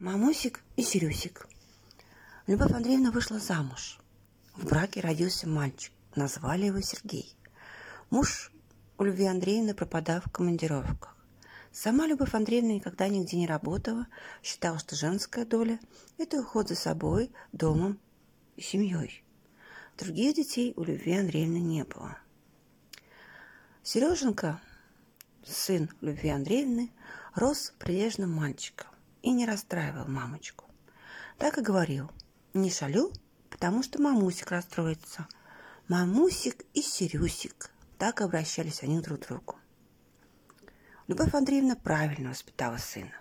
Мамусик и Серюсик. Любовь Андреевна вышла замуж. В браке родился мальчик. Назвали его Сергей. Муж у Любви Андреевны пропадал в командировках. Сама Любовь Андреевна никогда нигде не работала, считала, что женская доля – это уход за собой, домом и семьей. Других детей у Любви Андреевны не было. Сереженька, сын Любви Андреевны, рос прилежным мальчиком и не расстраивал мамочку. Так и говорил, не шалю, потому что мамусик расстроится. Мамусик и Серюсик. Так обращались они друг к другу. Любовь Андреевна правильно воспитала сына.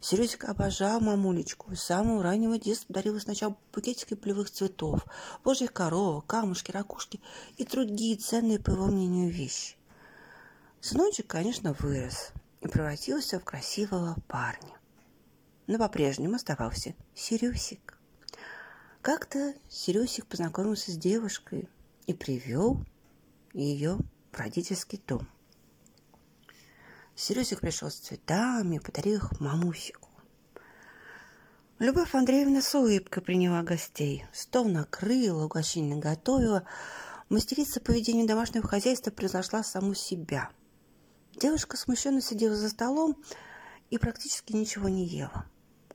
Сережка обожал мамулечку. С самого раннего детства дарила сначала букетики полевых цветов, божьих коров, камушки, ракушки и другие ценные, по его мнению, вещи. Сыночек, конечно, вырос и превратился в красивого парня но по-прежнему оставался Сирюсик. Как-то Сирюсик познакомился с девушкой и привел ее в родительский дом. Сирюсик пришел с цветами, подарил их мамусику. Любовь Андреевна с улыбкой приняла гостей. Стол накрыла, угощение наготовила. Мастерица по ведению домашнего хозяйства произошла саму себя. Девушка смущенно сидела за столом и практически ничего не ела.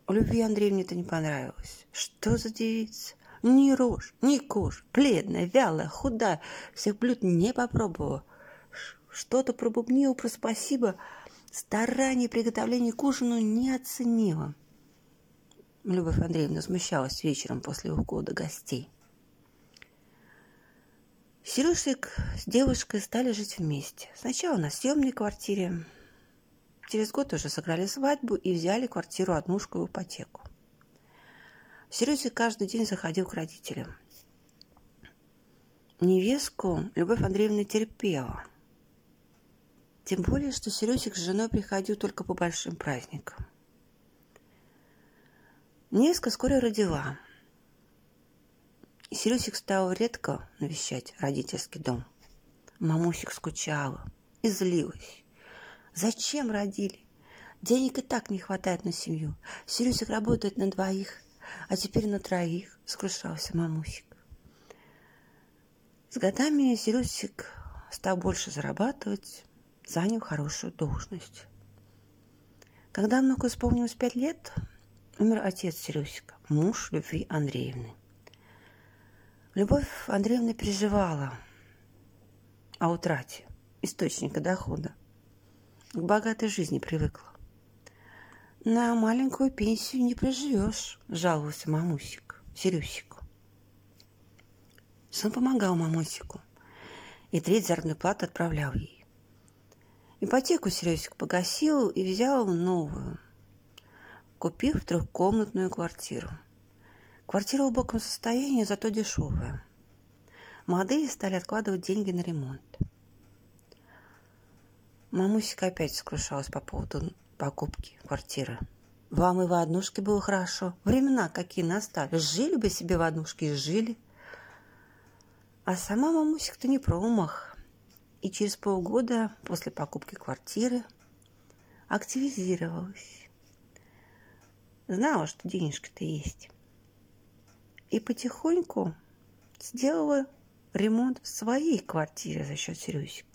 Любви Андреевне это не понравилось. Что за девица? Ни рожь, ни кожа, бледная, вялая, худая. Всех блюд не попробовала. Что-то пробубнила про спасибо. Старание приготовления к ужину не оценила. Любовь Андреевна смущалась вечером после ухода гостей. Сережик с девушкой стали жить вместе. Сначала на съемной квартире, Через год уже сыграли свадьбу и взяли квартиру однушку в ипотеку. Сережа каждый день заходил к родителям. Невестку Любовь Андреевна терпела. Тем более, что Сережик с женой приходил только по большим праздникам. Невестка скоро родила. И стал редко навещать родительский дом. Мамусик скучала и злилась. Зачем родили? Денег и так не хватает на семью. Серюсик работает на двоих, а теперь на троих, скрушался мамусик. С годами Серюсик стал больше зарабатывать, занял хорошую должность. Когда внуку исполнилось пять лет, умер отец Серюсика, муж Любви Андреевны. Любовь Андреевна переживала о утрате источника дохода к богатой жизни привыкла. На маленькую пенсию не проживешь, жаловался мамусик, Серюсику. Сын помогал мамусику и треть заработной отправлял ей. Ипотеку Серёсик погасил и взял новую, купив трехкомнатную квартиру. Квартира в убогом состоянии, зато дешевая. Молодые стали откладывать деньги на ремонт. Мамусика опять сокрушалась по поводу покупки квартиры. Вам и в однушке было хорошо. Времена какие настали. Жили бы себе в однушке и жили. А сама мамусик-то не промах. И через полгода после покупки квартиры активизировалась. Знала, что денежки-то есть. И потихоньку сделала ремонт в своей квартире за счет Сережика.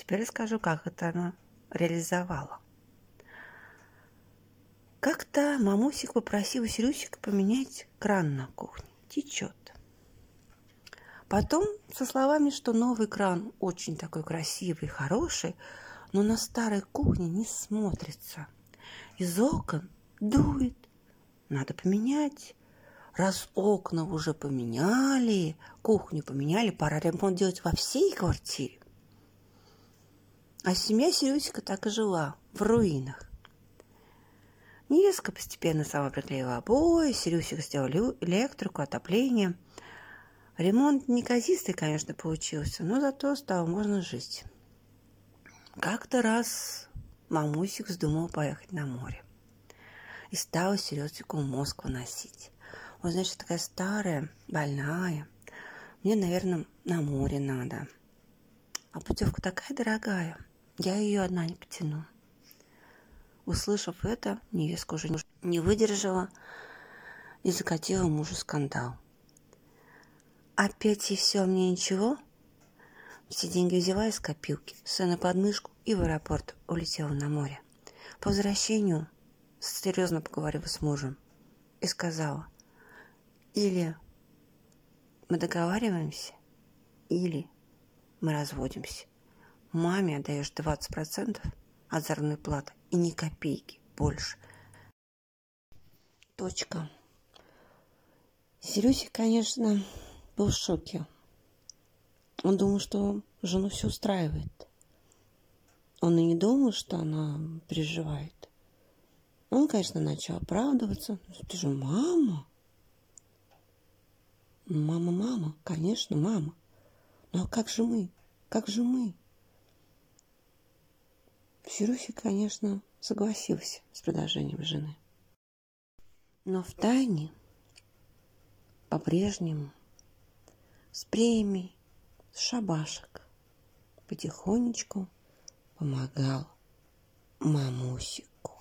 Теперь расскажу, как это она реализовала. Как-то мамусик попросил Серюсика поменять кран на кухне. Течет. Потом со словами, что новый кран очень такой красивый, хороший, но на старой кухне не смотрится. Из окон дует. Надо поменять. Раз окна уже поменяли, кухню поменяли, пора ремонт делать во всей квартире. А семья Серютика так и жила, в руинах. Невестка постепенно сама приклеила обои, Серюсик сделал электрику, отопление. Ремонт неказистый, конечно, получился, но зато стало можно жить. Как-то раз мамусик вздумал поехать на море. И стала Сережику в Москву носить. Он, значит, такая старая, больная. Мне, наверное, на море надо. А путевка такая дорогая – я ее одна не потяну. Услышав это, невестка уже не выдержала и закатила мужу скандал. Опять и все, мне ничего? Все деньги взяла из копилки, сына под мышку и в аэропорт улетела на море. По возвращению серьезно поговорила с мужем и сказала, или мы договариваемся, или мы разводимся. Маме отдаешь 20% от заработной платы и ни копейки больше. Точка. Серюсик, конечно, был в шоке. Он думал, что жену все устраивает. Он и не думал, что она переживает. Он, конечно, начал оправдываться. Ты же мама. Мама, мама, конечно, мама. Ну а как же мы? Как же мы? Сируся, конечно, согласился с предложением жены. Но в тайне по-прежнему с премией, с шабашек потихонечку помогал мамусику.